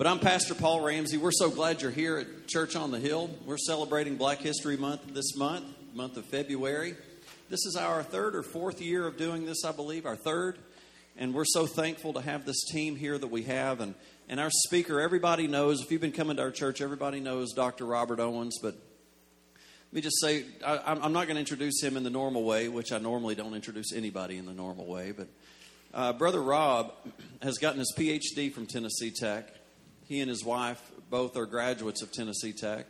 But I'm Pastor Paul Ramsey. We're so glad you're here at Church on the Hill. We're celebrating Black History Month this month, month of February. This is our third or fourth year of doing this, I believe, our third. And we're so thankful to have this team here that we have. And, and our speaker, everybody knows, if you've been coming to our church, everybody knows Dr. Robert Owens. But let me just say, I, am not going to introduce him in the normal way, which I normally don't introduce anybody in the normal way. But uh, Brother Rob has gotten his PhD from Tennessee Tech. He and his wife both are graduates of Tennessee Tech.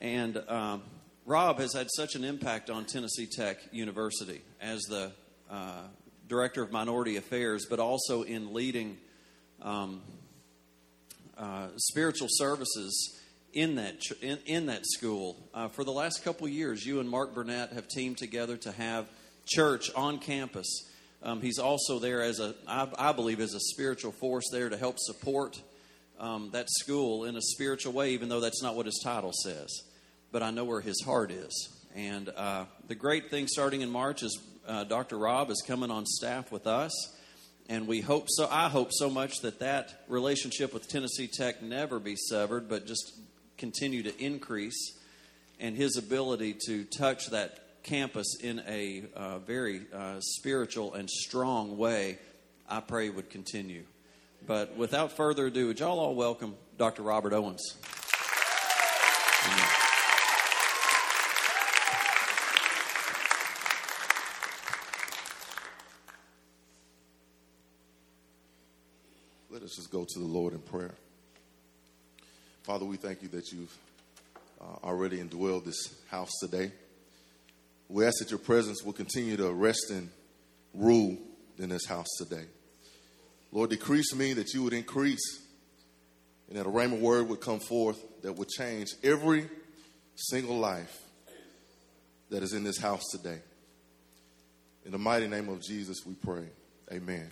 And um, Rob has had such an impact on Tennessee Tech University as the uh, director of minority affairs, but also in leading um, uh, spiritual services in that in, in that school. Uh, for the last couple years, you and Mark Burnett have teamed together to have church on campus. Um, he's also there as a, I, I believe, as a spiritual force there to help support um, that school in a spiritual way, even though that's not what his title says. But I know where his heart is. And uh, the great thing starting in March is uh, Dr. Rob is coming on staff with us. And we hope so. I hope so much that that relationship with Tennessee Tech never be severed, but just continue to increase, and his ability to touch that campus in a uh, very uh, spiritual and strong way, I pray would continue. But without further ado, would y'all all welcome Dr. Robert Owens? Let us just go to the Lord in prayer. Father, we thank you that you've uh, already indwelled this house today. We ask that your presence will continue to rest and rule in this house today. Lord, decrease me that you would increase, and that a rhema word would come forth that would change every single life that is in this house today. In the mighty name of Jesus, we pray. Amen.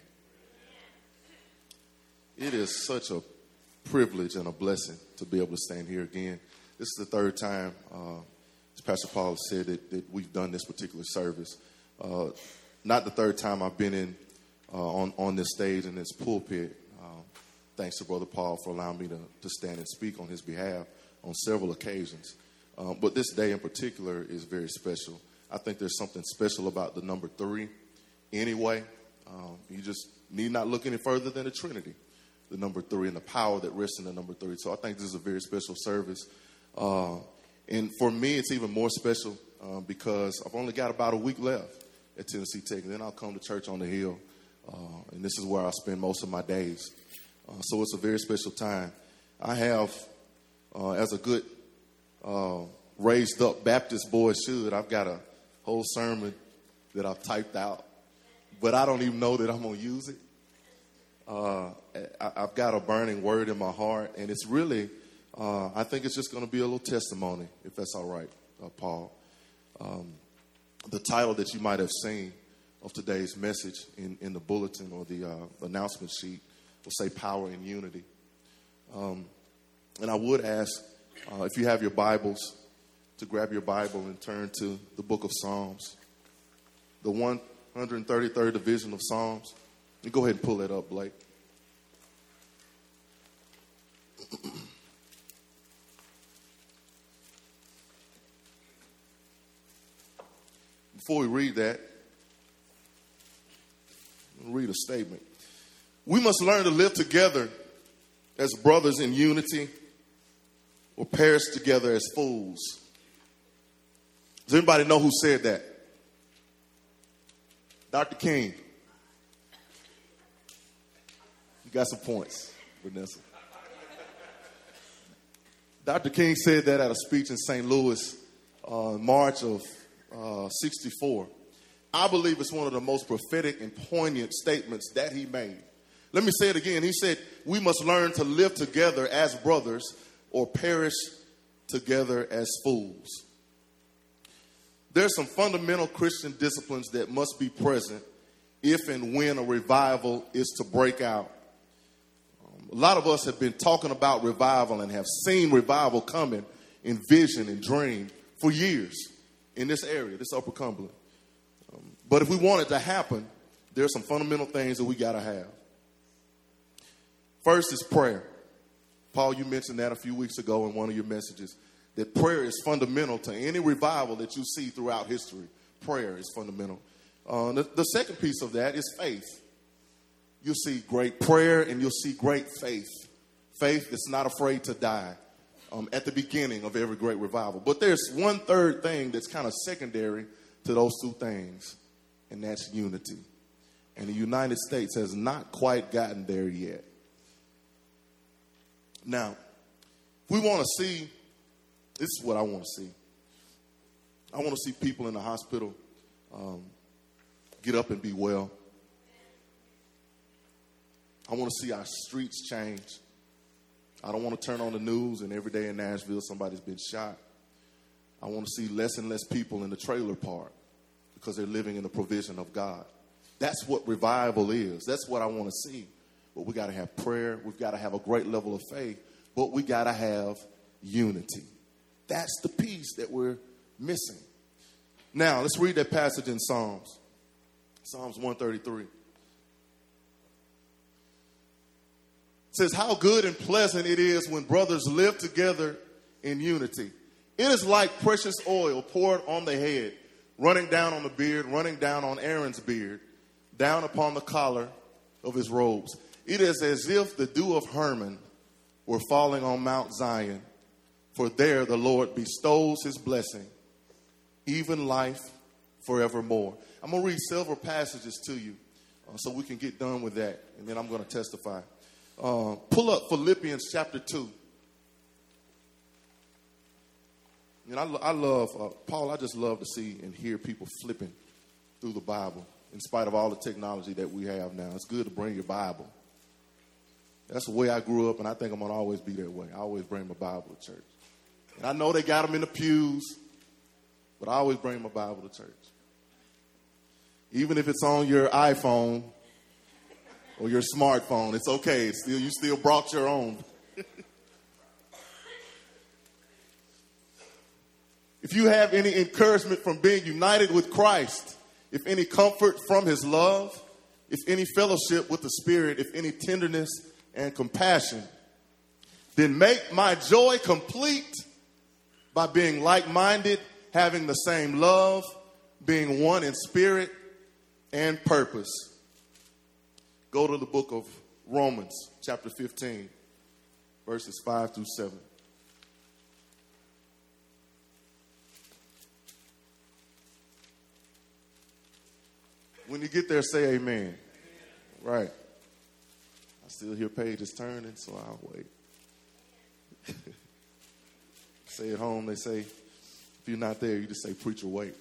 It is such a privilege and a blessing to be able to stand here again. This is the third time, uh, as Pastor Paul said, that, that, we've done this particular service. Uh, not the third time I've been in on, on this stage in this pulpit. Um, thanks to Brother Paul for allowing me to, to stand and speak on his behalf on several occasions. Um, but this day in particular is very special. I think there's something special about the number three anyway. Um, you just need not look any further than the Trinity the number three and the power that rests in the number three. So I think this is a very special service. Uh, and for me, it's even more special uh, because I've only got about a week left at Tennessee Tech. And then I'll come to church on the Hill. Uh, and this is where I spend most of my days. Uh, so it's a very special time. I have, uh, as a good uh, raised up Baptist boy should, I've got a whole sermon that I've typed out. But I don't even know that I'm going to use it. Uh, I, have got a burning word in my heart, and it's really, uh, I think it's just going to be a little testimony, if that's all right, Paul. Um, the title that you might have seen of today's message in, in the bulletin or the uh, announcement sheet will say Power and Unity. Um, and I would ask uh, if you have your Bibles to grab your Bible and turn to the book of Psalms, the 133rd division of Psalms. You go ahead and pull that up, Blake. Before we read that, read a statement. We must learn to live together as brothers in unity or perish together as fools. Does anybody know who said that? Dr. King. You got some points, Vanessa. Dr. King said that at a speech in St. Louis uh, March of uh, 64. I believe it's one of the most prophetic and poignant statements that he made. Let me say it again. He said, We must learn to live together as brothers or perish together as fools. There's some fundamental Christian disciplines that must be present if and when a revival is to break out a lot of us have been talking about revival and have seen revival coming in vision and dream for years in this area, this Upper Cumberland. Um, but if we want it to happen, there are some fundamental things that we got to have. First is prayer. Paul, you mentioned that a few weeks ago in one of your messages that prayer is fundamental to any revival that you see throughout history. Prayer is fundamental. Uh, the, the second piece of that is faith. You'll see great prayer and you'll see great faith. Faith that's not afraid to die um, at the beginning of every great revival. But there's one third thing that's kind of secondary to those two things, and that's unity. And the United States has not quite gotten there yet. Now, we want to see, this is what I want to see. I want to see people in the hospital um, get up and be well. I want to see our streets change. I don't want to turn on the news and every day in Nashville somebody's been shot. I want to see less and less people in the trailer park because they're living in the provision of God. That's what revival is. That's what I want to see. But we got to have prayer. We've got to have a great level of faith. But we got to have unity. That's the piece that we're missing. Now, let's read that passage in Psalms. Psalms 133. says, How good and pleasant it is when brothers live together in unity. It is like precious oil poured on the head, running down on the beard, running down on Aaron's beard, down upon the collar of his robes. It is as if the dew of Hermon were falling on Mount Zion, for there the Lord bestows his blessing, even life forevermore. I'm going to read several passages to you uh, so we can get done with that, and then I'm going to testify. Uh, pull up Philippians chapter 2. And I, I love, uh, Paul, I just love to see and hear people flipping through the Bible in spite of all the technology that we have now. It's good to bring your Bible. That's the way I grew up, and I think I'm going to always be that way. I always bring my Bible to church. And I know they got them in the pews, but I always bring my Bible to church. Even if it's on your iPhone, or your smartphone. It's okay. It's still, you still brought your own. If you have any encouragement from being united with Christ, if any comfort from his love, if any fellowship with the Spirit, if any tenderness and compassion, then make my joy complete by being like minded, having the same love, being one in spirit and purpose. Go to the book of Romans, chapter 15, verses 5 through 7. When you get there, say amen. Right. I still hear pages turning, so I'll wait. say at home, they say, if you're not there, you just say, preacher, wait.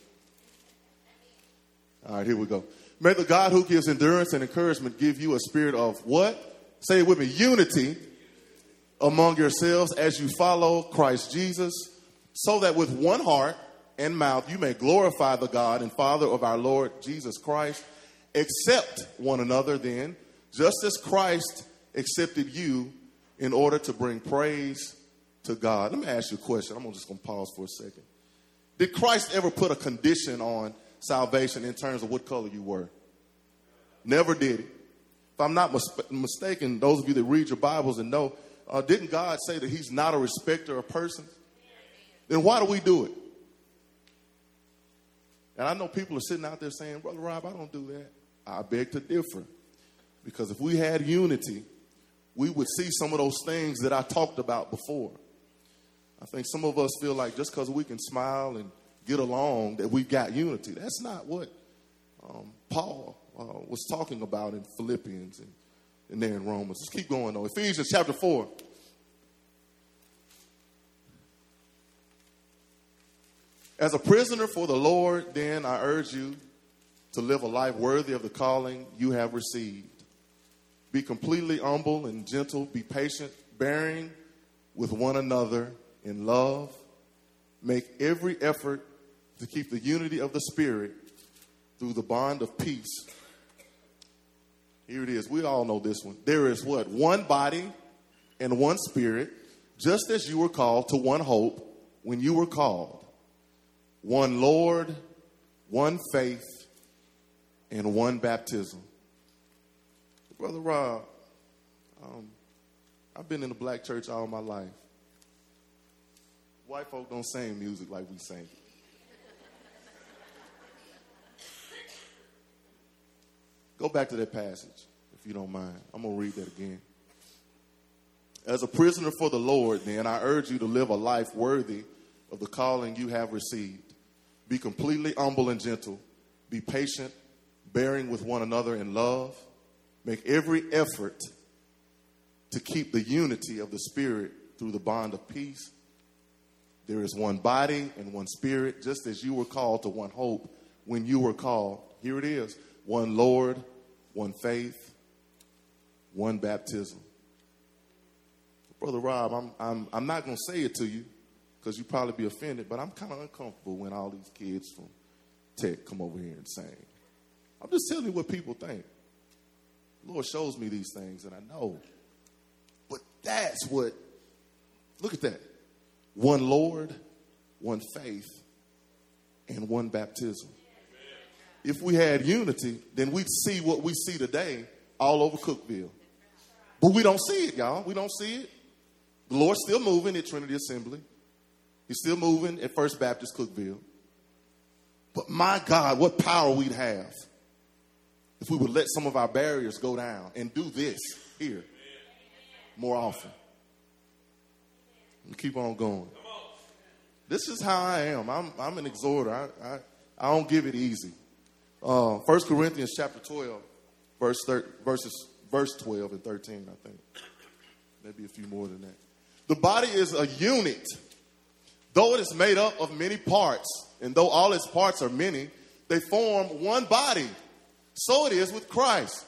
All right, here we go. May the God who gives endurance and encouragement give you a spirit of what? Say it with me unity among yourselves as you follow Christ Jesus, so that with one heart and mouth you may glorify the God and Father of our Lord Jesus Christ. Accept one another then, just as Christ accepted you in order to bring praise to God. Let me ask you a question. I'm just going to pause for a second. Did Christ ever put a condition on salvation in terms of what color you were. Never did it. If I'm not mis- mistaken, those of you that read your Bibles and know, uh, didn't God say that He's not a respecter of persons? Then why do we do it? And I know people are sitting out there saying, Brother Rob, I don't do that. I beg to differ. Because if we had unity, we would see some of those things that I talked about before. I think some of us feel like just because we can smile and get along, that we've got unity. That's not what um, Paul uh, was talking about in Philippians and, and there in Romans. Let's keep going though. Ephesians chapter 4. As a prisoner for the Lord, then I urge you to live a life worthy of the calling you have received. Be completely humble and gentle. Be patient, bearing with one another in love. Make every effort to keep the unity of the Spirit through the bond of peace. Here it is. We all know this one. There is what? One body and one spirit, just as you were called to one hope when you were called. One Lord, one faith, and one baptism. Brother Rob, um, I've been in the black church all my life. White folk don't sing music like we sing. Go back to that passage, if you don't mind. I'm going to read that again. As a prisoner for the Lord, then, I urge you to live a life worthy of the calling you have received. Be completely humble and gentle. Be patient, bearing with one another in love. Make every effort to keep the unity of the Spirit through the bond of peace. There is one body and one Spirit, just as you were called to one hope when you were called. Here it is one Lord, one faith, one baptism. Brother Rob, I'm, I'm, I'm not going to say it to you because you'd probably be offended, but I'm kind of uncomfortable when all these kids from Tech come over here and sing. I'm just telling you what people think. The Lord shows me these things, and I know. But that's what, look at that. One Lord, one faith, and one baptism. If we had unity, then we'd see what we see today all over Cookeville. But we don't see it, y'all. We don't see it. The Lord's still moving at Trinity Assembly. He's still moving at First Baptist Cookeville. But my God, what power we'd have if we would let some of our barriers go down and do this here more often. Keep on going. This is how I am. I'm, I'm an exhorter. I, I, I don't give it easy. Uh, 1 Corinthians chapter 12, verse thir- verses, verse 12 and 13, I think. Maybe a few more than that. The body is a unit. Though it is made up of many parts, and though all its parts are many, they form one body. So it is with Christ.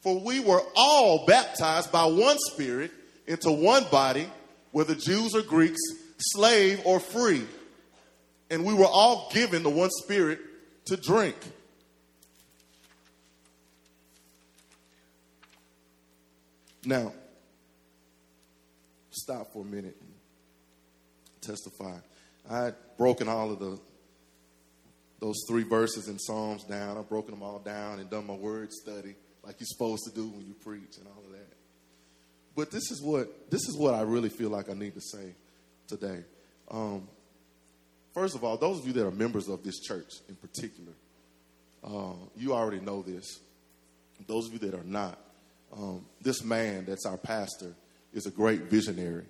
For we were all baptized by one Spirit into one body, whether Jews or Greeks, slave or free. And we were all given the one Spirit to drink. Now, stop for a minute testify. I had broken all of the those three verses in Psalms down. I've broken them all down and done my word study like you're supposed to do when you preach and all of that. But this is what this is what I really feel like I need to say today. Um, first of all, those of you that are members of this church in particular, uh, you already know this. Those of you that are not, um, this man that's our pastor is a great visionary.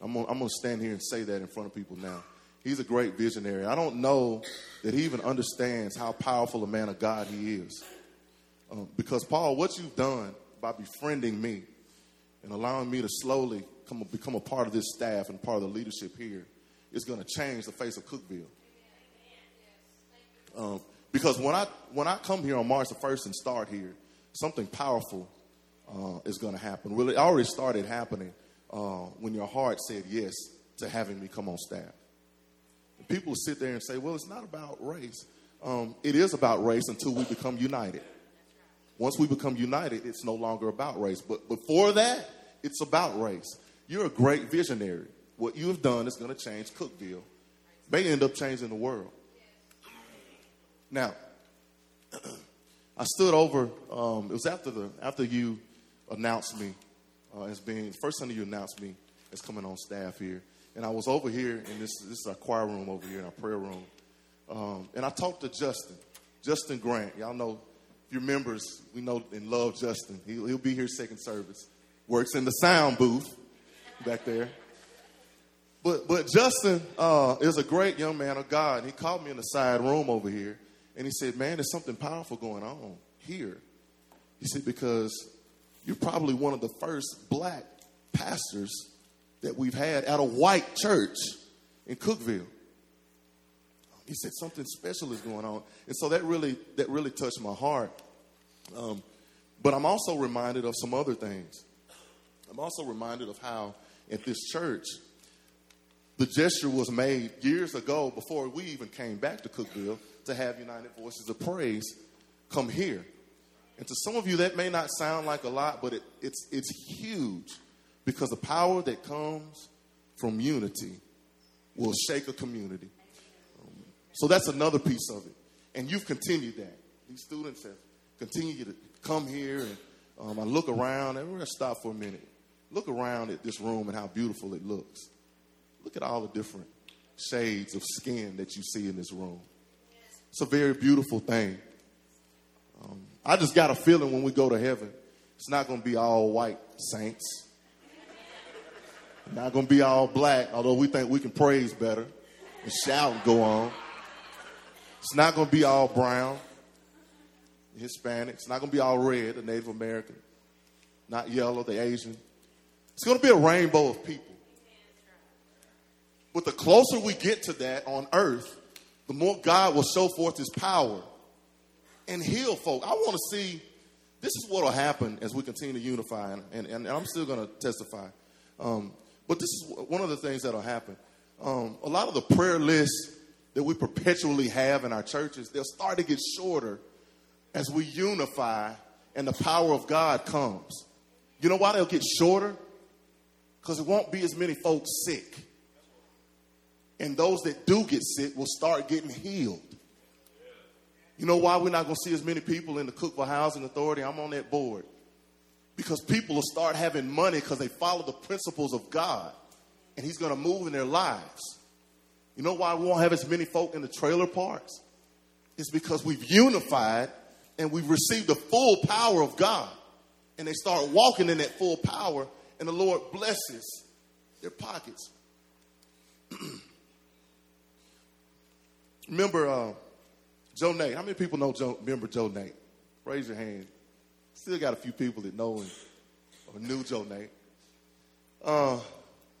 I'm gonna, I'm gonna stand here and say that in front of people now. He's a great visionary. I don't know that he even understands how powerful a man of God he is. Um, because, Paul, what you've done by befriending me and allowing me to slowly come, become a part of this staff and part of the leadership here is going to change the face of Cookeville. Um, because when I when I come here on March the first and start here, something powerful uh, is going to happen. Well, it already started happening uh, when your heart said yes to having me come on staff. And people sit there and say, "Well, it's not about race. Um, it is about race until we become united. Once we become united, it's no longer about race. But before that, it's about race. You're a great visionary. What you have done is going to change Cookeville, May end up changing the world. Now, I stood over. Um, it was after the after you announced me uh, as being first time you announced me as coming on staff here, and I was over here in this this is our choir room over here in our prayer room, um, and I talked to Justin, Justin Grant. Y'all know if you're members, we know and love Justin. He'll, he'll be here second service. Works in the sound booth back there. But but Justin uh, is a great young man of God. He called me in the side room over here, and he said, "Man, there's something powerful going on here." He said because you're probably one of the first black pastors that we've had at a white church in Cookeville. He said something special is going on, and so that really that really touched my heart. Um, but I'm also reminded of some other things. I'm also reminded of how at this church the gesture was made years ago before we even came back to Cookeville to have United Voices of Praise come here. And to some of you, that may not sound like a lot, but it, it's, it's huge because the power that comes from unity will shake a community. Um, so that's another piece of it. And you've continued that. These students have continued to come here, and um, I look around, and we're going to stop for a minute. look around at this room and how beautiful it looks. Look at all the different shades of skin that you see in this room. It's a very beautiful thing. Um, I just got a feeling when we go to heaven, it's not going to be all white saints. Not going to be all black, although we think we can praise better and shout and go on. It's not going to be all brown, Hispanic. It's not going to be all red, the Native American. Not yellow, the Asian. It's going to be a rainbow of people. But the closer we get to that on earth, the more God will show forth his power and heal folk. I want to see, this is what will happen as we continue to unify, and, and, and I'm still going to testify. Um, but this is one of the things that will happen. Um, a lot of the prayer lists that we perpetually have in our churches, they'll start to get shorter as we unify and the power of God comes. You know why they'll get shorter? Because it won't be as many folks sick. And those that do get sick will start getting healed. You know why we're not going to see as many people in the Cookeville Housing Authority? I'm on that board. Because people will start having money because they follow the principles of God. And He's going to move in their lives. You know why we won't have as many folk in the trailer parks? It's because we've unified and we've received the full power of God. And they start walking in that full power, and the Lord blesses their pockets. remember uh, Joe Nate? How many people know Joe, remember Joe Nate? Raise your hand. Still got a few people that know him or knew Joe Nate. Uh,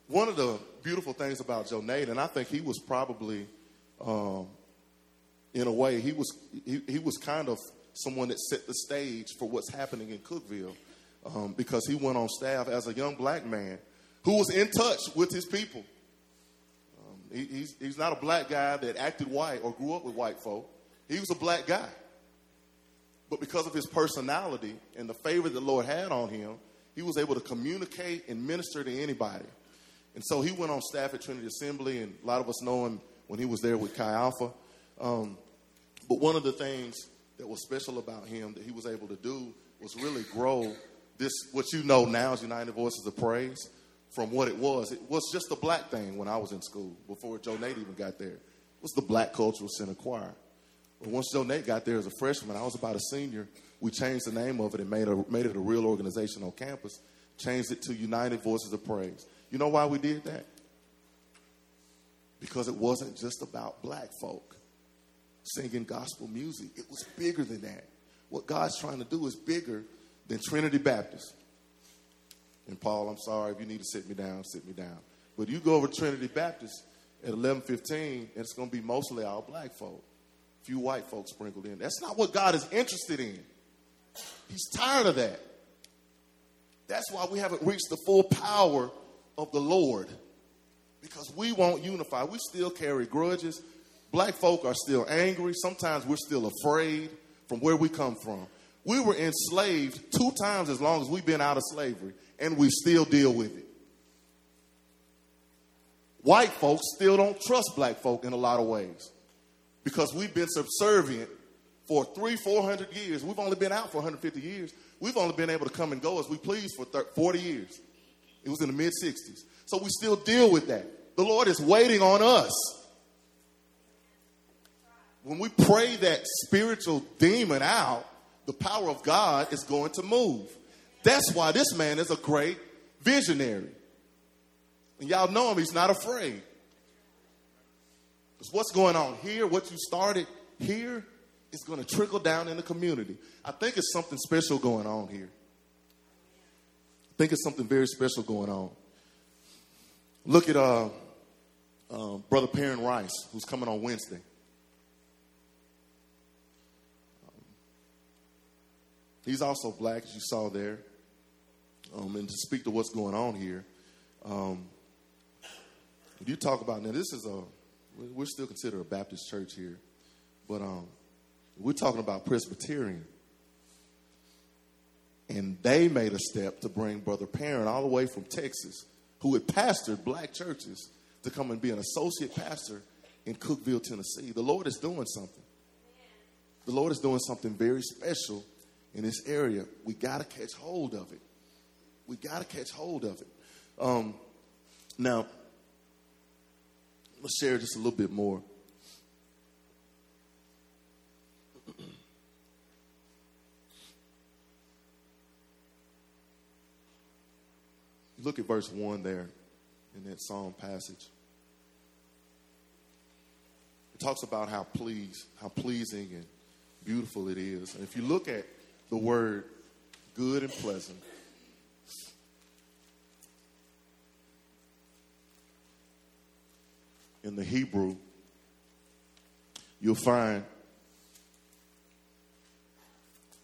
one of the beautiful things about Joe Nate, and I think he was probably, um, in a way, he was he, he was kind of someone that set the stage for what's happening in Cookeville, um, because he went on staff as a young black man who was in touch with his people. Um, he, he's, he's not a black guy that acted white or grew up with white folk. He was a black guy. But because of his personality and the favor the Lord had on him, he was able to communicate and minister to anybody. And so he went on staff at Trinity Assembly, and a lot of us know him when he was there with Chi Alpha. Um, but one of the things that was special about him that he was able to do was really grow this, what you know now as United Voices of Praise, from what it was. It was just a black thing when I was in school, before Joe Nate even got there. It was the Black Cultural Center Choir. But once Joe Nate got there as a freshman, I was about a senior, we changed the name of it and made, a, made it a real organization on campus, changed it to United Voices of Praise. You know why we did that? Because it wasn't just about black folk singing gospel music, it was bigger than that. What God's trying to do is bigger than Trinity Baptist. And Paul, I'm sorry if you need to sit me down, sit me down. But you go over Trinity Baptist at 11:15, and it's going to be mostly all black folk, few white folks sprinkled in. That's not what God is interested in. He's tired of that. That's why we haven't reached the full power of the Lord because we won't unify. We still carry grudges. Black folk are still angry. Sometimes we're still afraid from where we come from. We were enslaved two times as long as we've been out of slavery, and we still deal with it. White folks still don't trust black folk in a lot of ways because we've been subservient for three, four hundred years. We've only been out for 150 years. We've only been able to come and go as we please for 30, 40 years. It was in the mid 60s. So we still deal with that. The Lord is waiting on us. When we pray that spiritual demon out, the power of God is going to move. That's why this man is a great visionary. And y'all know him, he's not afraid. Because what's going on here, what you started here, is going to trickle down in the community. I think it's something special going on here I think it's something very special going on. Look at uh, uh, Brother Perrin Rice, who's coming on Wednesday. Um, he's also black, as you saw there. Um, and to speak to what's going on here, um, you talk about now, this is a, we're still considered a Baptist church here, but um, we're talking about Presbyterian. And they made a step to bring Brother Perrin all the way from Texas, who had pastored black churches, to come and be an associate pastor in Cookeville, Tennessee. The Lord is doing something. The Lord is doing something very special in this area. We got to catch hold of it. We got to catch hold of it. Um, now, let's share just a little bit more. Look at verse 1 there in that psalm passage. It talks about how pleased, how pleasing and beautiful it is. And if you look at the word good and pleasant, in the Hebrew, you'll find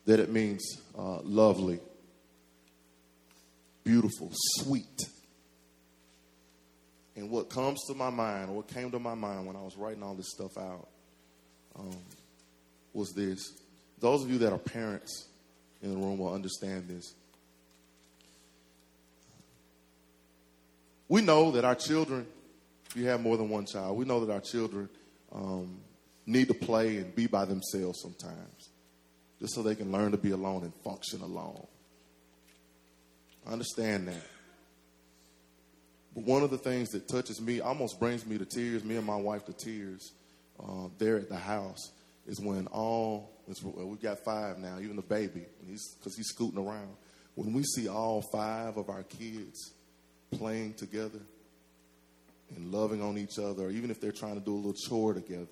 that it means uh, lovely, beautiful, sweet. And what comes to my mind, or what came to my mind when I was writing all this stuff out, um, was this. Those of you that are parents in the room will understand this. We know that our children, if you have more than one child, we know that our children um, need to play and be by themselves sometimes, just so they can learn to be alone and function alone. I understand that. But one of the things that touches me, almost brings me to tears, me and my wife to tears, uh, there at the house, is when all, well, we've got five now, even the baby, because he's, he's scooting around. When we see all five of our kids playing together and loving on each other, or even if they're trying to do a little chore together,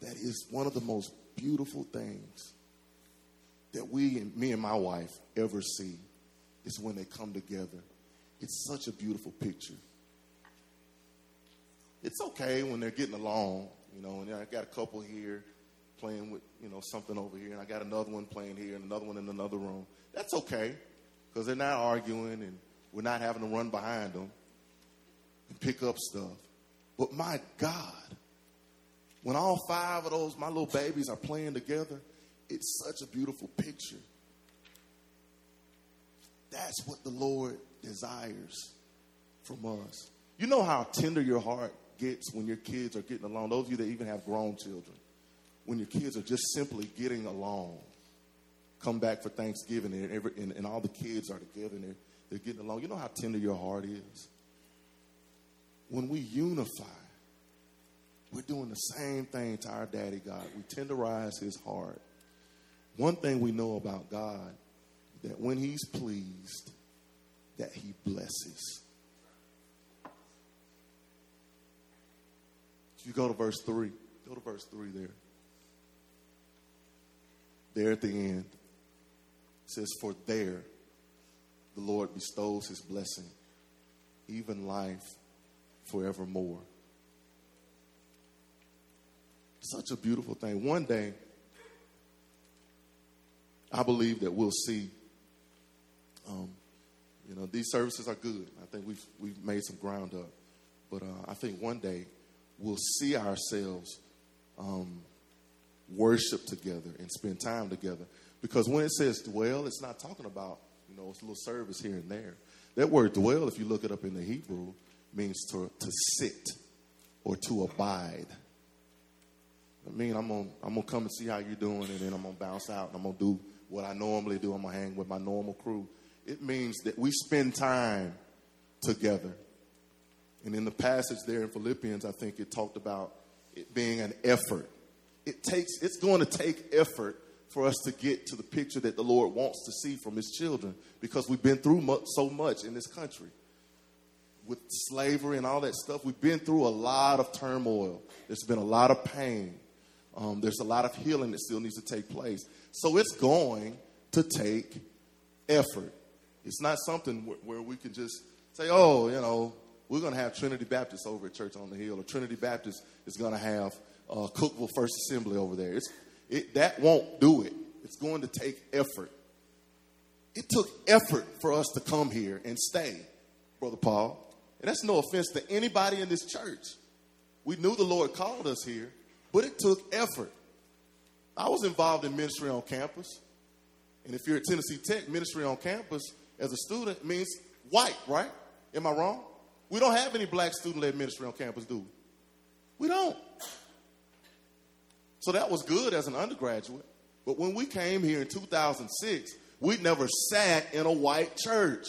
that is one of the most beautiful things that we and me and my wife ever see is when they come together. It's such a beautiful picture. It's okay when they're getting along, you know, and I got a couple here playing with, you know, something over here, and I got another one playing here and another one in another room. That's okay because they're not arguing and we're not having to run behind them and pick up stuff. But my God, when all five of those, my little babies, are playing together, it's such a beautiful picture. That's what the Lord desires from us. You know how tender your heart gets when your kids are getting along. Those of you that even have grown children, when your kids are just simply getting along. Come back for Thanksgiving and, every, and, and all the kids are together and they're, they're getting along. You know how tender your heart is? When we unify, we're doing the same thing to our daddy God. We tenderize his heart. One thing we know about God that when he's pleased, that he blesses. You go to verse 3, go to verse 3 there. There at the end, it says, For there the Lord bestows his blessing, even life forevermore. Such a beautiful thing. One day, I believe that we'll see. Um, you know, these services are good. I think we've we've made some ground up, but uh, I think one day we'll see ourselves um, worship together and spend time together. Because when it says dwell, it's not talking about you know it's a little service here and there. That word dwell, if you look it up in the Hebrew, means to to sit or to abide. I mean, I'm gonna I'm gonna come and see how you're doing, and then I'm gonna bounce out and I'm gonna do what I normally do. I'm gonna hang with my normal crew. It means that we spend time together. And in the passage there in Philippians, I think it talked about it being an effort. It takes it's going to take effort for us to get to the picture that the Lord wants to see from his children because we've been through much, so much in this country. With slavery and all that stuff, we've been through a lot of turmoil. There's been a lot of pain. Um, there's a lot of healing that still needs to take place. So it's going to take effort. It's not something where, where we can just say, oh, you know, we're going to have Trinity Baptist over at Church on the Hill, or Trinity Baptist is going to have uh, Cookeville First Assembly over there. It, that won't do it. It's going to take effort. It took effort for us to come here and stay, Brother Paul. And that's no offense to anybody in this church. We knew the Lord called us here, but it took effort. I was involved in ministry on campus. And if you're at Tennessee Tech, ministry on campus as a student means white, right? Am I wrong? We don't have any black student led ministry on campus, do we? We don't. So that was good as an undergraduate. But when we came here in 2006, we never sat in a white church.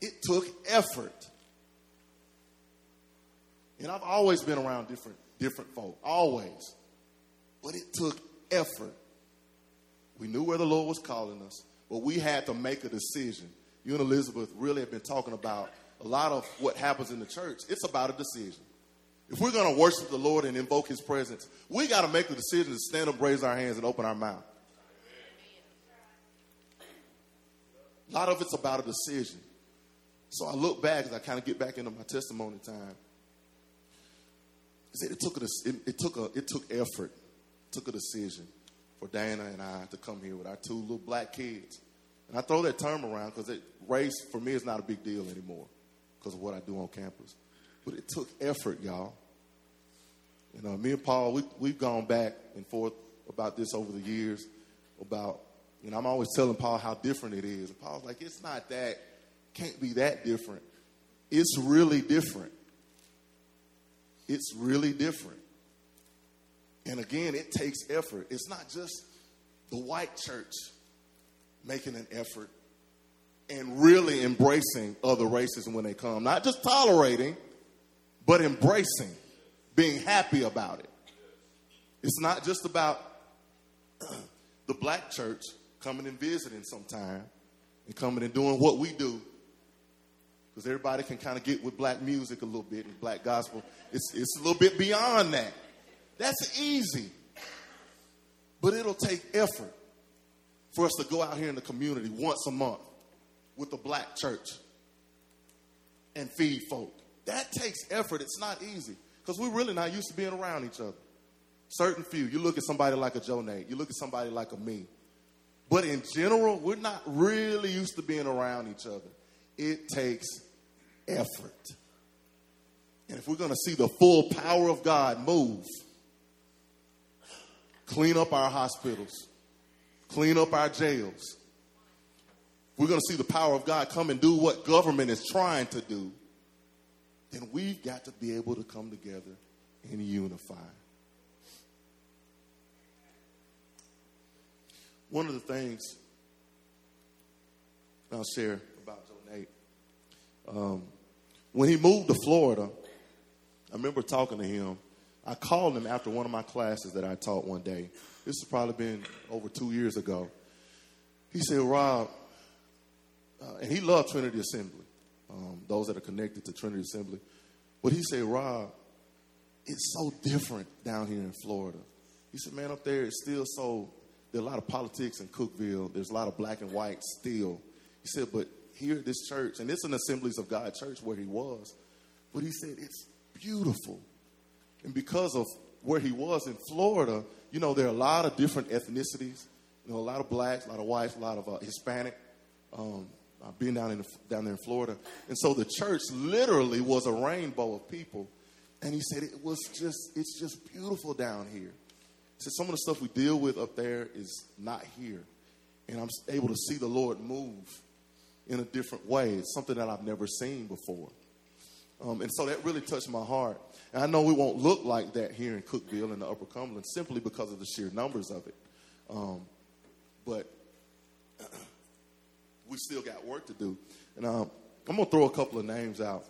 It took effort. And I've always been around different, different folk, always. But it took effort. We knew where the Lord was calling us, but we had to make a decision. You and Elizabeth really have been talking about a lot of what happens in the church. It's about a decision. If we're going to worship the Lord and invoke his presence, we got to make the decision to stand up, raise our hands, and open our mouth. A lot of it's about a decision. So I look back as I kind of get back into my testimony time. It took a, it, took a, it took effort, took a decision for Dana and I to come here with our two little black kids. And I throw that term around because race for me is not a big deal anymore because of what I do on campus. But it took effort, y'all. You uh, know, me and Paul, we, we've gone back and forth about this over the years. About, you know, I'm always telling Paul how different it is. And Paul's like, it's not that, can't be that different. It's really different. It's really different. And again, it takes effort. It's not just the white church making an effort and really embracing other races when they come. Not just tolerating, but embracing, being happy about it. It's not just about the black church coming and visiting sometime and coming and doing what we do. Because everybody can kind of get with black music a little bit and black gospel. It's, it's a little bit beyond that. That's easy. But it'll take effort for us to go out here in the community once a month with the black church and feed folk. That takes effort. It's not easy because we're really not used to being around each other. Certain few. You look at somebody like a Joe Nate, you look at somebody like a me. But in general, we're not really used to being around each other. It takes effort. And if we're going to see the full power of God move, clean up our hospitals, clean up our jails, we're going to see the power of God come and do what government is trying to do, then we've got to be able to come together and unify. One of the things I'll share about Joe Nate, um, when he moved to Florida, I remember talking to him. I called him after one of my classes that I taught one day. This has probably been over two years ago. He said, Rob, uh, and he loved Trinity Assembly, um, those that are connected to Trinity Assembly. But he said, Rob, it's so different down here in Florida. He said, man, up there it's still so, there's a lot of politics in Cookeville. There's a lot of black and white still. He said, but here at this church, and it's an Assemblies of God church where he was, but he said, it's beautiful. And because of where he was in Florida, you know, there are a lot of different ethnicities. You know, a lot of blacks, a lot of whites, a lot of uh, Hispanic. Um, I've been down in down there in Florida, and so the church literally was a rainbow of people. And he said it was just it's just beautiful down here. He said some of the stuff we deal with up there is not here, and I'm able to see the Lord move in a different way. It's something that I've never seen before. Um, and so that really touched my heart. And I know we won't look like that here in Cookeville and the Upper Cumberland simply because of the sheer numbers of it. Um, but we still got work to do. And um, I'm going to throw a couple of names out.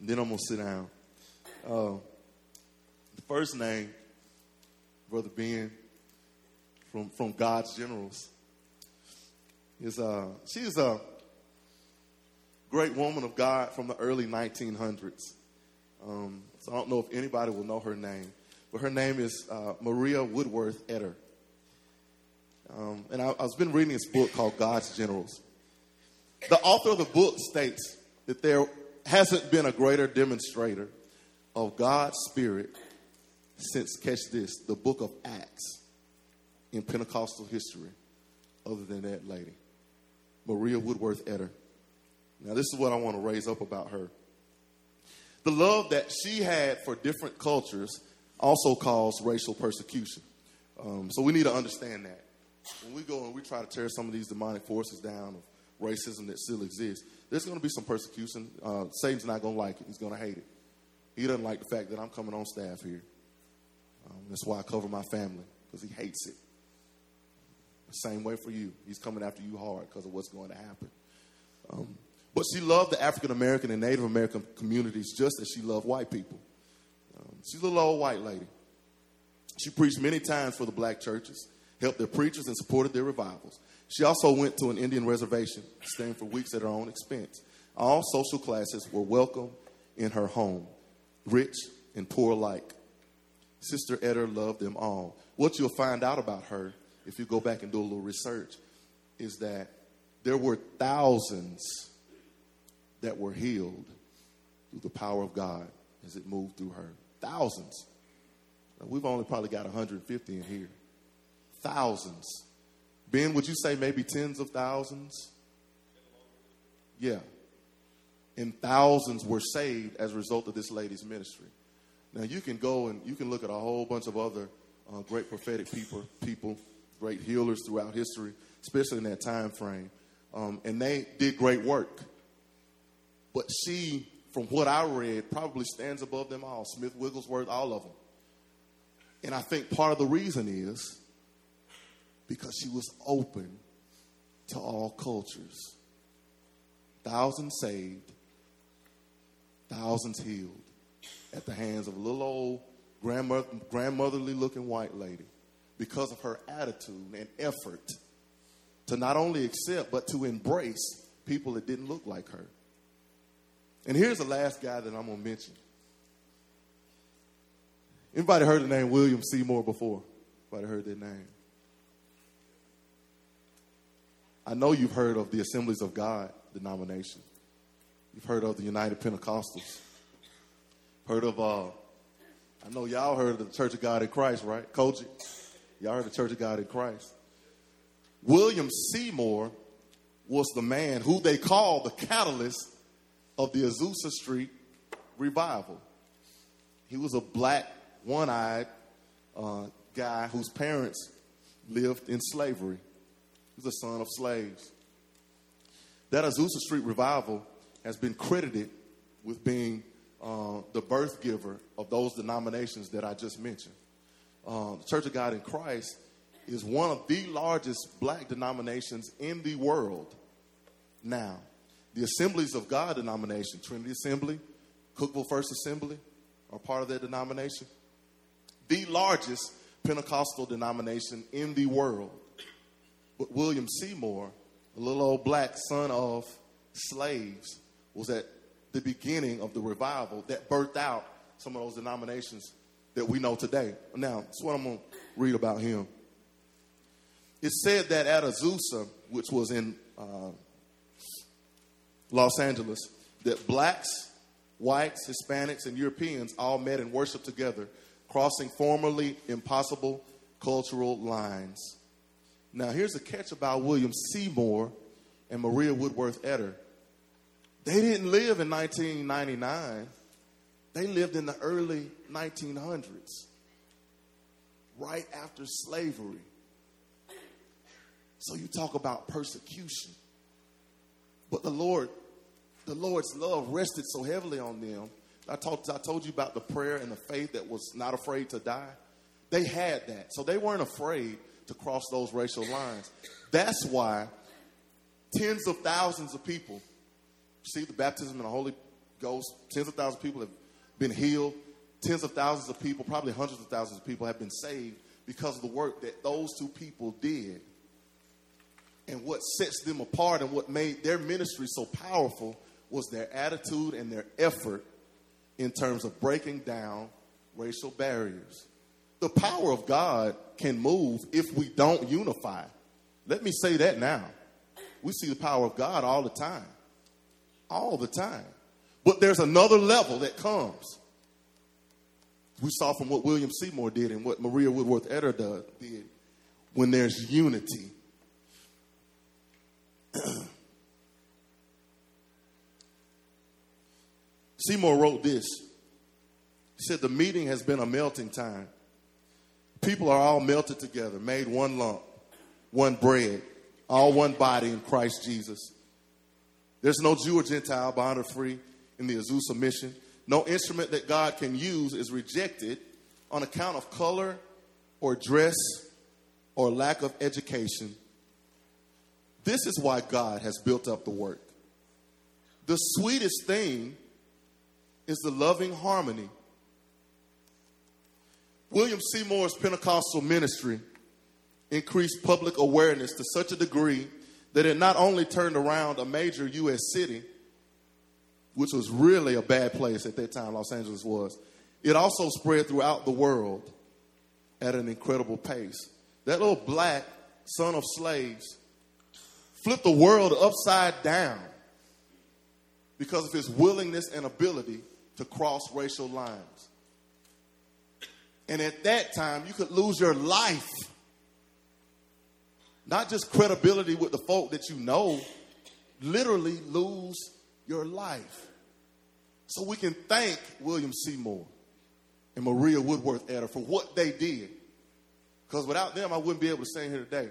And then I'm going to sit down. Uh, the first name, Brother Ben, from, from God's Generals, is uh, she's a great woman of God from the early 1900s. Um, so I don't know if anybody will know her name, but her name is uh, Maria Woodworth Etter. Um, and I, I've been reading this book called God's Generals. The author of the book states that there hasn't been a greater demonstrator of God's Spirit since, catch this, the book of Acts in Pentecostal history, other than that lady, Maria Woodworth Etter. Now, this is what I want to raise up about her. The love that she had for different cultures also caused racial persecution. Um, so we need to understand that. When we go and we try to tear some of these demonic forces down of racism that still exists, there's going to be some persecution. Uh, Satan's not going to like it. He's going to hate it. He doesn't like the fact that I'm coming on staff here. Um, that's why I cover my family, because he hates it. Same way for you. He's coming after you hard because of what's going to happen. Um, but she loved the African American and Native American communities just as she loved white people. Um, she's a little old white lady. She preached many times for the black churches, helped their preachers, and supported their revivals. She also went to an Indian reservation, staying for weeks at her own expense. All social classes were welcome in her home, rich and poor alike. Sister Etter loved them all. What you'll find out about her, if you go back and do a little research, is that there were thousands that were healed through the power of God as it moved through her. Thousands. Now, we've only probably got 150 in here. Thousands. Ben, would you say maybe tens of thousands? Yeah. And thousands were saved as a result of this lady's ministry. Now you can go and you can look at a whole bunch of other uh, great prophetic people, people, great healers throughout history, especially in that time frame, um, and they did great work. But she, from what I read, probably stands above them all. Smith Wigglesworth, all of them. And I think part of the reason is because she was open to all cultures. Thousands saved, thousands healed at the hands of a little old grandmother, grandmotherly looking white lady because of her attitude and effort to not only accept but to embrace people that didn't look like her. And here's the last guy that I'm going to mention. Anybody heard the name William Seymour before? Anybody heard that name? I know you've heard of the Assemblies of God denomination. You've heard of the United Pentecostals. Heard of, uh, I know y'all heard of the Church of God in Christ, right? Coach, y'all heard the Church of God in Christ. William Seymour was the man who they called the catalyst of the Azusa Street revival. He was a black, one eyed uh, guy whose parents lived in slavery. He was a son of slaves. That Azusa Street revival has been credited with being uh, the birth giver of those denominations that I just mentioned. Um, the Church of God in Christ is one of the largest black denominations in the world now. The Assemblies of God denomination, Trinity Assembly, Cookeville First Assembly, are part of that denomination. The largest Pentecostal denomination in the world. But William Seymour, a little old black son of slaves, was at the beginning of the revival that birthed out some of those denominations that we know today. Now, that's what I'm going to read about him. It said that at Azusa, which was in uh, Los Angeles, that blacks, whites, Hispanics, and Europeans all met and worshiped together, crossing formerly impossible cultural lines. Now, here's a catch about William Seymour and Maria Woodworth Etter. They didn't live in 1999. They lived in the early 1900s, right after slavery. So you talk about persecution. But the Lord, the Lord's love rested so heavily on them. I told, I told you about the prayer and the faith that was not afraid to die. They had that. So they weren't afraid to cross those racial lines. That's why tens of thousands of people received the baptism in the Holy Ghost. Tens of thousands of people have been healed. Tens of thousands of people, probably hundreds of thousands of people, have been saved because of the work that those two people did. And what sets them apart and what made their ministry so powerful was their attitude and their effort in terms of breaking down racial barriers. The power of God can move if we don't unify. Let me say that now. We see the power of God all the time all the time. But there's another level that comes. We saw from what William Seymour did and what Maria Woodworth Etter did when there's unity. Seymour wrote this. He said, The meeting has been a melting time. People are all melted together, made one lump, one bread, all one body in Christ Jesus. There's no Jew or Gentile, bond or free in the Azusa mission. No instrument that God can use is rejected on account of color or dress or lack of education. This is why God has built up the work. The sweetest thing is the loving harmony. William Seymour's Pentecostal ministry increased public awareness to such a degree that it not only turned around a major U.S. city, which was really a bad place at that time, Los Angeles was, it also spread throughout the world at an incredible pace. That little black son of slaves flipped the world upside down because of his willingness and ability to cross racial lines. And at that time, you could lose your life. Not just credibility with the folk that you know, literally lose your life. So we can thank William Seymour and Maria Woodworth Etter for what they did. Because without them, I wouldn't be able to stand here today.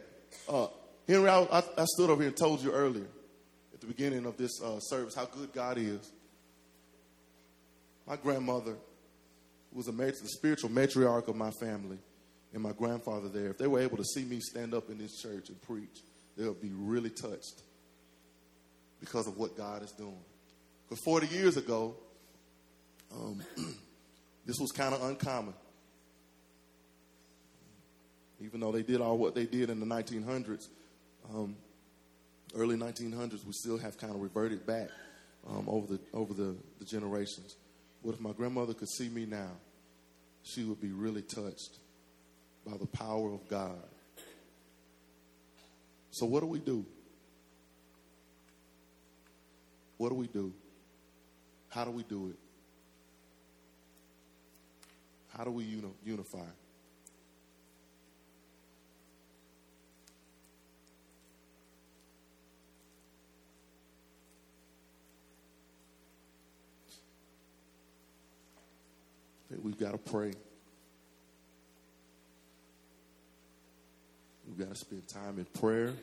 Uh, Henry, I, I, I, stood over here and told you earlier at the beginning of this uh, service how good God is. My grandmother was a the spiritual matriarch of my family, and my grandfather there. If they were able to see me stand up in this church and preach, they would be really touched because of what God is doing. Because 40 years ago, um, this was kind of uncommon. Even though they did all what they did in the 1900s, um, early 1900s, we still have kind of reverted back um, over the over the, the generations. But if my grandmother could see me now, she would be really touched by the power of God. So what do we do? What do we do? How do we do it? How do we uni- unify? we've got to pray. We've got to spend time in prayer.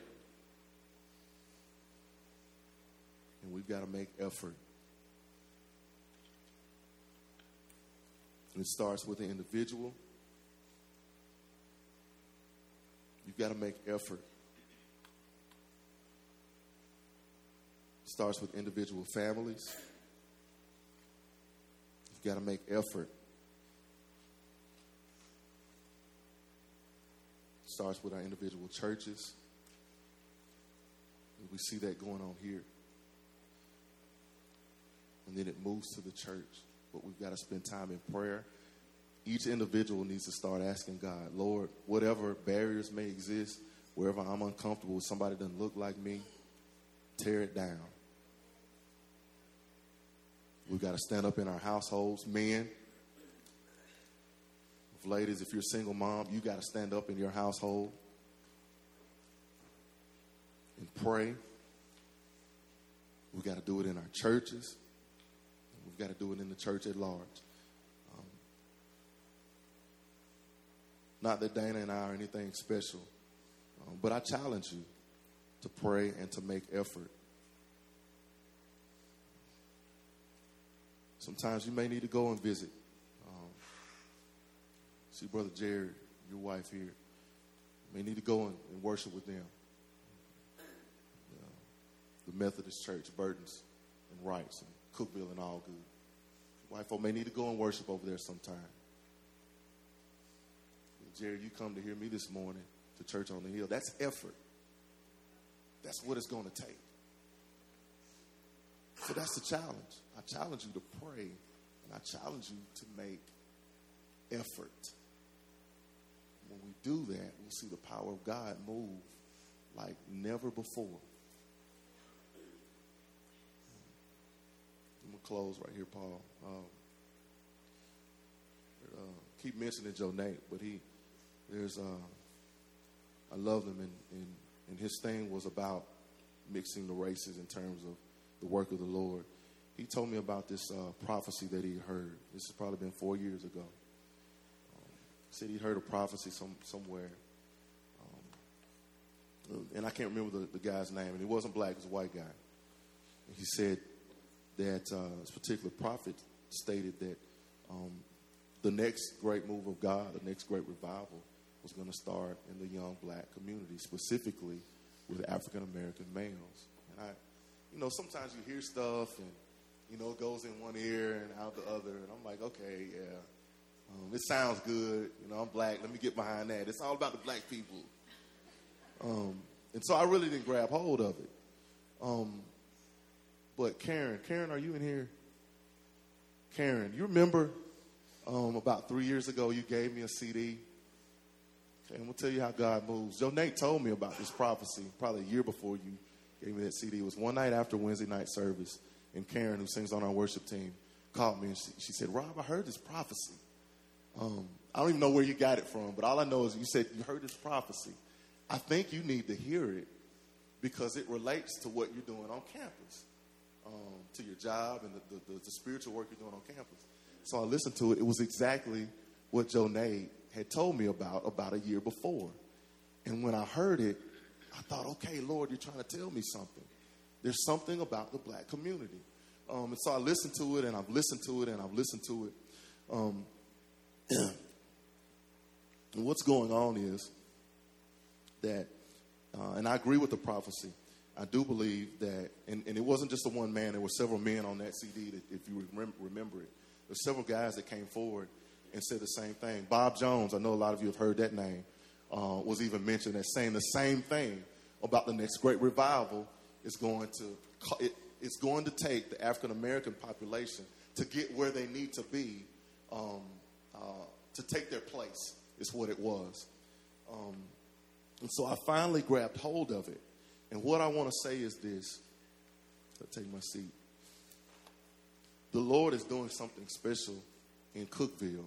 And we've got to make effort. It starts with the individual. You've got to make effort. It starts with individual families. You've got to make effort. It starts with our individual churches. And we see that going on here. And then it moves to the church but we've got to spend time in prayer. Each individual needs to start asking God, Lord, whatever barriers may exist, wherever I'm uncomfortable with somebody doesn't look like me, tear it down. We've got to stand up in our households, men. Ladies, if you're a single mom, you got to stand up in your household and pray. We've got to do it in our churches. We've got to do it in the church at large. Um, not that Dana and I are anything special, um, but I challenge you to pray and to make effort. Sometimes you may need to go and visit. Um, see, Brother Jared, your wife here, you may need to go and, and worship with them. Uh, the Methodist Church, burdens and rights and Cookeville and all good. White folk may need to go and worship over there sometime. Jerry, you come to hear me this morning to church on the hill. That's effort. That's what it's going to take. So that's the challenge. I challenge you to pray, and I challenge you to make effort. When we do that, we'll see the power of God move like never before. Close right here, Paul. Um, uh, keep mentioning Joe Nate, but he, there's, uh, I love him, and, and, and his thing was about mixing the races in terms of the work of the Lord. He told me about this uh, prophecy that he heard. This has probably been four years ago. Um, said he heard a prophecy some, somewhere. Um, and I can't remember the, the, guy's name, and he wasn't black, he was a white guy. And he said, that uh, this particular prophet stated that um, the next great move of God, the next great revival, was going to start in the young black community, specifically with African American males. And I, you know, sometimes you hear stuff and, you know, it goes in one ear and out the other. And I'm like, okay, yeah. Um, it sounds good. You know, I'm black. Let me get behind that. It's all about the black people. Um, and so I really didn't grab hold of it. Um, but Karen, Karen, are you in here? Karen, you remember um, about three years ago you gave me a CD? Okay, I'm gonna tell you how God moves. Joe Nate told me about this prophecy probably a year before you gave me that CD. It was one night after Wednesday night service, and Karen, who sings on our worship team, called me and she, she said, "Rob, I heard this prophecy. Um, I don't even know where you got it from, but all I know is you said you heard this prophecy. I think you need to hear it because it relates to what you're doing on campus, um, to your job and the, the, the, spiritual work you're doing on campus. So I listened to it. It was exactly what Joe Nate had told me about about a year before. And when I heard it, I thought, okay, Lord, you're trying to tell me something. There's something about the black community. Um, and so I listened to it, and I've listened to it, and I've listened to it. Um, and what's going on is that, uh, and I agree with the prophecy. I do believe that, and, and, it wasn't just the one man, there were several men on that CD, that, if you remember, remember it. There's several guys that came forward and said the same thing. Bob Jones, I know a lot of you have heard that name, uh, was even mentioned as saying the same thing about the next great revival is going to it, it's going to take the African American population to get where they need to be um, uh, to take their place. Is what it was, um, and so I finally grabbed hold of it. And what I want to say is this: I'll take my seat. The Lord is doing something special in Cookeville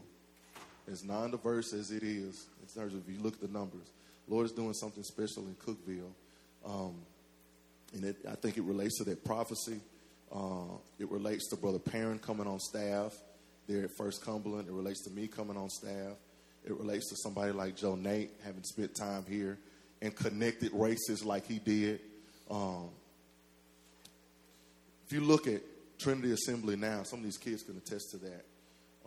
as non-diverse as it is in terms of if you look at the numbers. Lord is doing something special in Cookeville. Um, and it, I think it relates to that prophecy. Uh, it relates to Brother Perrin coming on staff there at First Cumberland. It relates to me coming on staff. It relates to somebody like Joe Nate having spent time here and connected races like he did. Um, if you look at Trinity Assembly now, some of these kids can attest to that.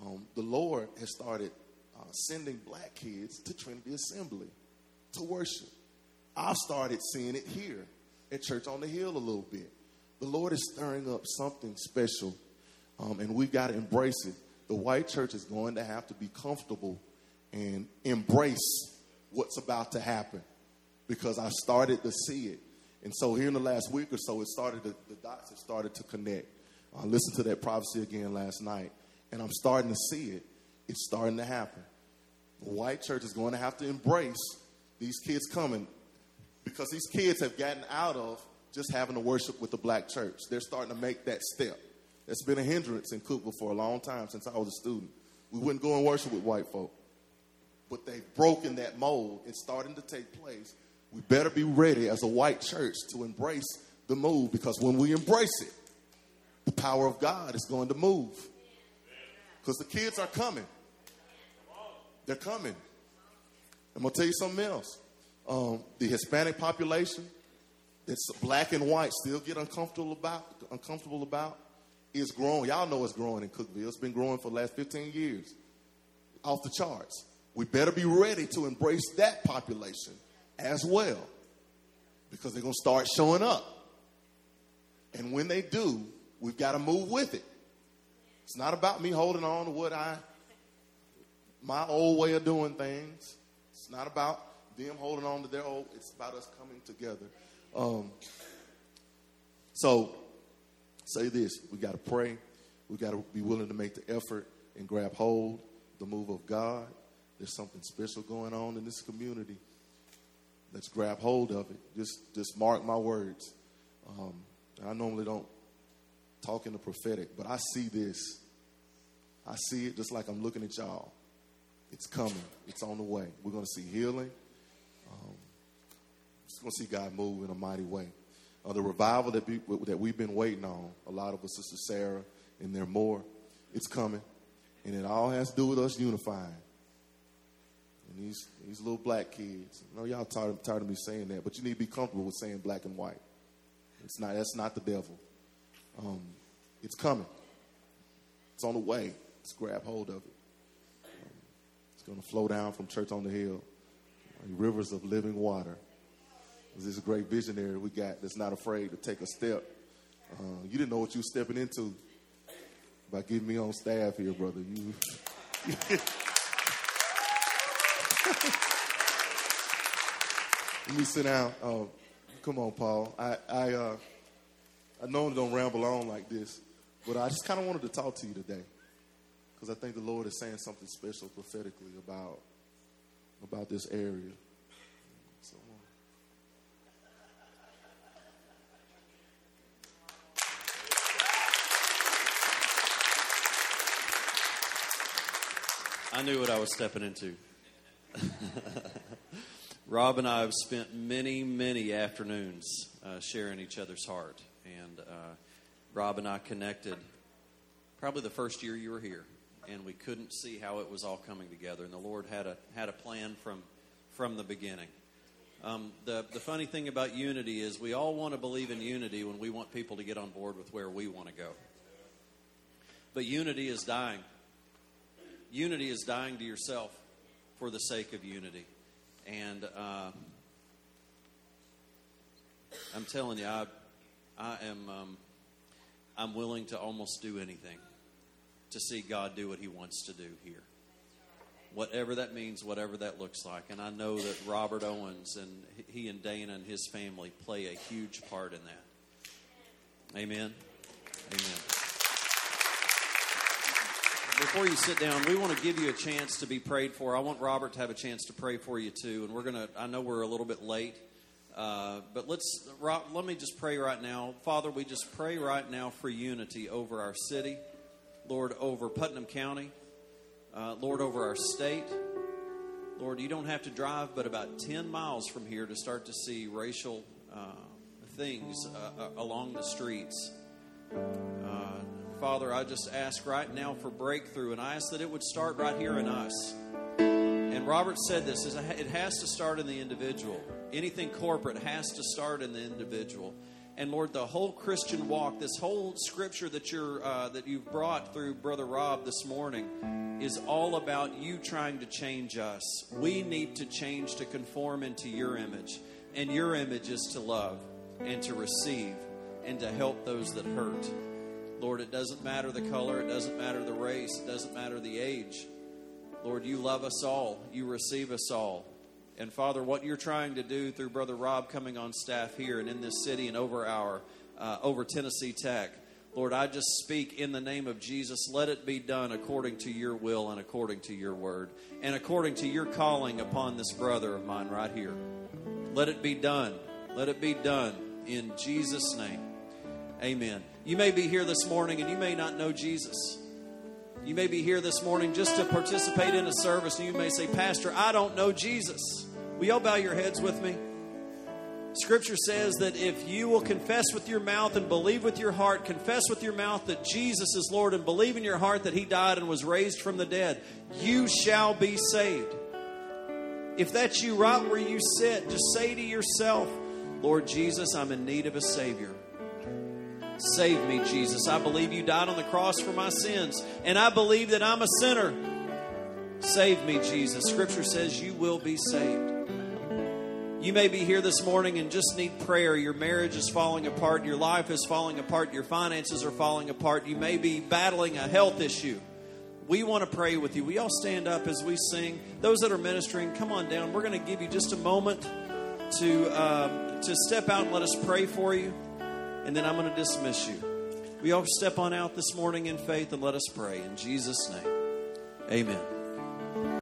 Um, the Lord has started uh, sending black kids to Trinity Assembly to worship. I've started seeing it here at Church on the Hill a little bit. The Lord is stirring up something special, um, and we've got to embrace it. The white church is going to have to be comfortable and embrace what's about to happen because I started to see it. And so here in the last week or so, it started to, the dots have started to connect. I listened to that prophecy again last night, and I'm starting to see it. It's starting to happen. The white church is going to have to embrace these kids coming because these kids have gotten out of just having to worship with the black church. They're starting to make that step. That's been a hindrance in Cookeville for a long time since I was a student. We wouldn't go and worship with white folk. But they've broken that mold. It's starting to take place. We better be ready as a white church to embrace the move because when we embrace it, the power of God is going to move. Because the kids are coming. They're coming. I'm going to tell you something else. Um, the Hispanic population that's black and white still get uncomfortable about, uncomfortable about is growing. Y'all know it's growing in Cookeville. It's been growing for the last 15 years. Off the charts. We better be ready to embrace that population as well because they're going to start showing up. And when they do, we've got to move with it. It's not about me holding on to what I, my old way of doing things. It's not about them holding on to their old. It's about us coming together. Um, so, say this: we got to pray. We got to be willing to make the effort and grab hold the move of God. There's something special going on in this community. Let's grab hold of it. Just, just mark my words. Um, I normally don't talk in the prophetic, but I see this. I see it just like I'm looking at y'all. It's coming. It's on the way. We're going to see healing. Um, we're going to see God move in a mighty way. Uh, the revival that, be, that we've been waiting on, a lot of us, Sister Sarah, and there more, it's coming. And it all has to do with us unifying. And these, these little black kids, I know y'all tired, tired of me saying that, but you need to be comfortable with saying black and white. It's not, that's not the devil. Um, it's coming. It's on the way. Let's grab hold of it. Um, it's going to flow down from Church on the Hill. Rivers of living water. This is a great visionary we got that's not afraid to take a step Uh, you didn't know what you were stepping into by getting me on staff here, brother. You. Let me sit down. Uh, come on, Paul. I I uh, I normally don't ramble on like this, but I just kind of wanted to talk to you today because I think the Lord is saying something special prophetically about about this area. I knew what I was stepping into. Rob and I have spent many, many afternoons uh, sharing each other's heart. And uh, Rob and I connected probably the first year you were here. And we couldn't see how it was all coming together. And the Lord had a, had a plan from, from the beginning. Um, the, the funny thing about unity is we all want to believe in unity when we want people to get on board with where we want to go. But unity is dying. Unity is dying to yourself for the sake of unity. And uh, I'm telling you, I, I am um, I'm willing to almost do anything to see God do what He wants to do here. Whatever that means, whatever that looks like. And I know that Robert Owens and he and Dana and his family play a huge part in that. Amen. Amen. Before you sit down, we want to give you a chance to be prayed for. I want Robert to have a chance to pray for you too. And we're to, I know we're a little bit late, uh, but let's, Rob, let me just pray right now. Father, we just pray right now for unity over our city, Lord, over Putnam County, uh, Lord, over our state. Lord, you don't have to drive but about 10 miles from here to start to see racial uh, things uh, uh, along the streets. Uh, Father, I just ask right now for breakthrough, and I ask that it would start right here in us. And Robert said this: it has to start in the individual. Anything corporate has to start in the individual. And Lord, the whole Christian walk, this whole scripture that you're uh, that you've brought through Brother Rob this morning, is all about you trying to change us. We need to change to conform into your image, and your image is to love and to receive and to help those that hurt. Lord, it doesn't matter the color, it doesn't matter the race, it doesn't matter the age. Lord, you love us all, you receive us all. And Father, what you're trying to do through Brother Rob coming on staff here and in this city and over our uh, over Tennessee Tech, Lord, I just speak in the name of Jesus. Let it be done according to your will and according to your word and according to your calling upon this brother of mine right here. Let it be done. Let it be done in Jesus' name. Amen. You may be here this morning and you may not know Jesus. You may be here this morning just to participate in a service and you may say, Pastor, I don't know Jesus. Will y'all bow your heads with me? Scripture says that if you will confess with your mouth and believe with your heart, confess with your mouth that Jesus is Lord and believe in your heart that He died and was raised from the dead, you shall be saved. If that's you right where you sit, just say to yourself, Lord Jesus, I'm in need of a Savior. Save me, Jesus. I believe you died on the cross for my sins, and I believe that I'm a sinner. Save me, Jesus. Scripture says you will be saved. You may be here this morning and just need prayer. Your marriage is falling apart, your life is falling apart, your finances are falling apart. You may be battling a health issue. We want to pray with you. We all stand up as we sing. Those that are ministering, come on down. We're going to give you just a moment to um, to step out and let us pray for you and then I'm going to dismiss you. We all step on out this morning in faith and let us pray. In Jesus' name, amen.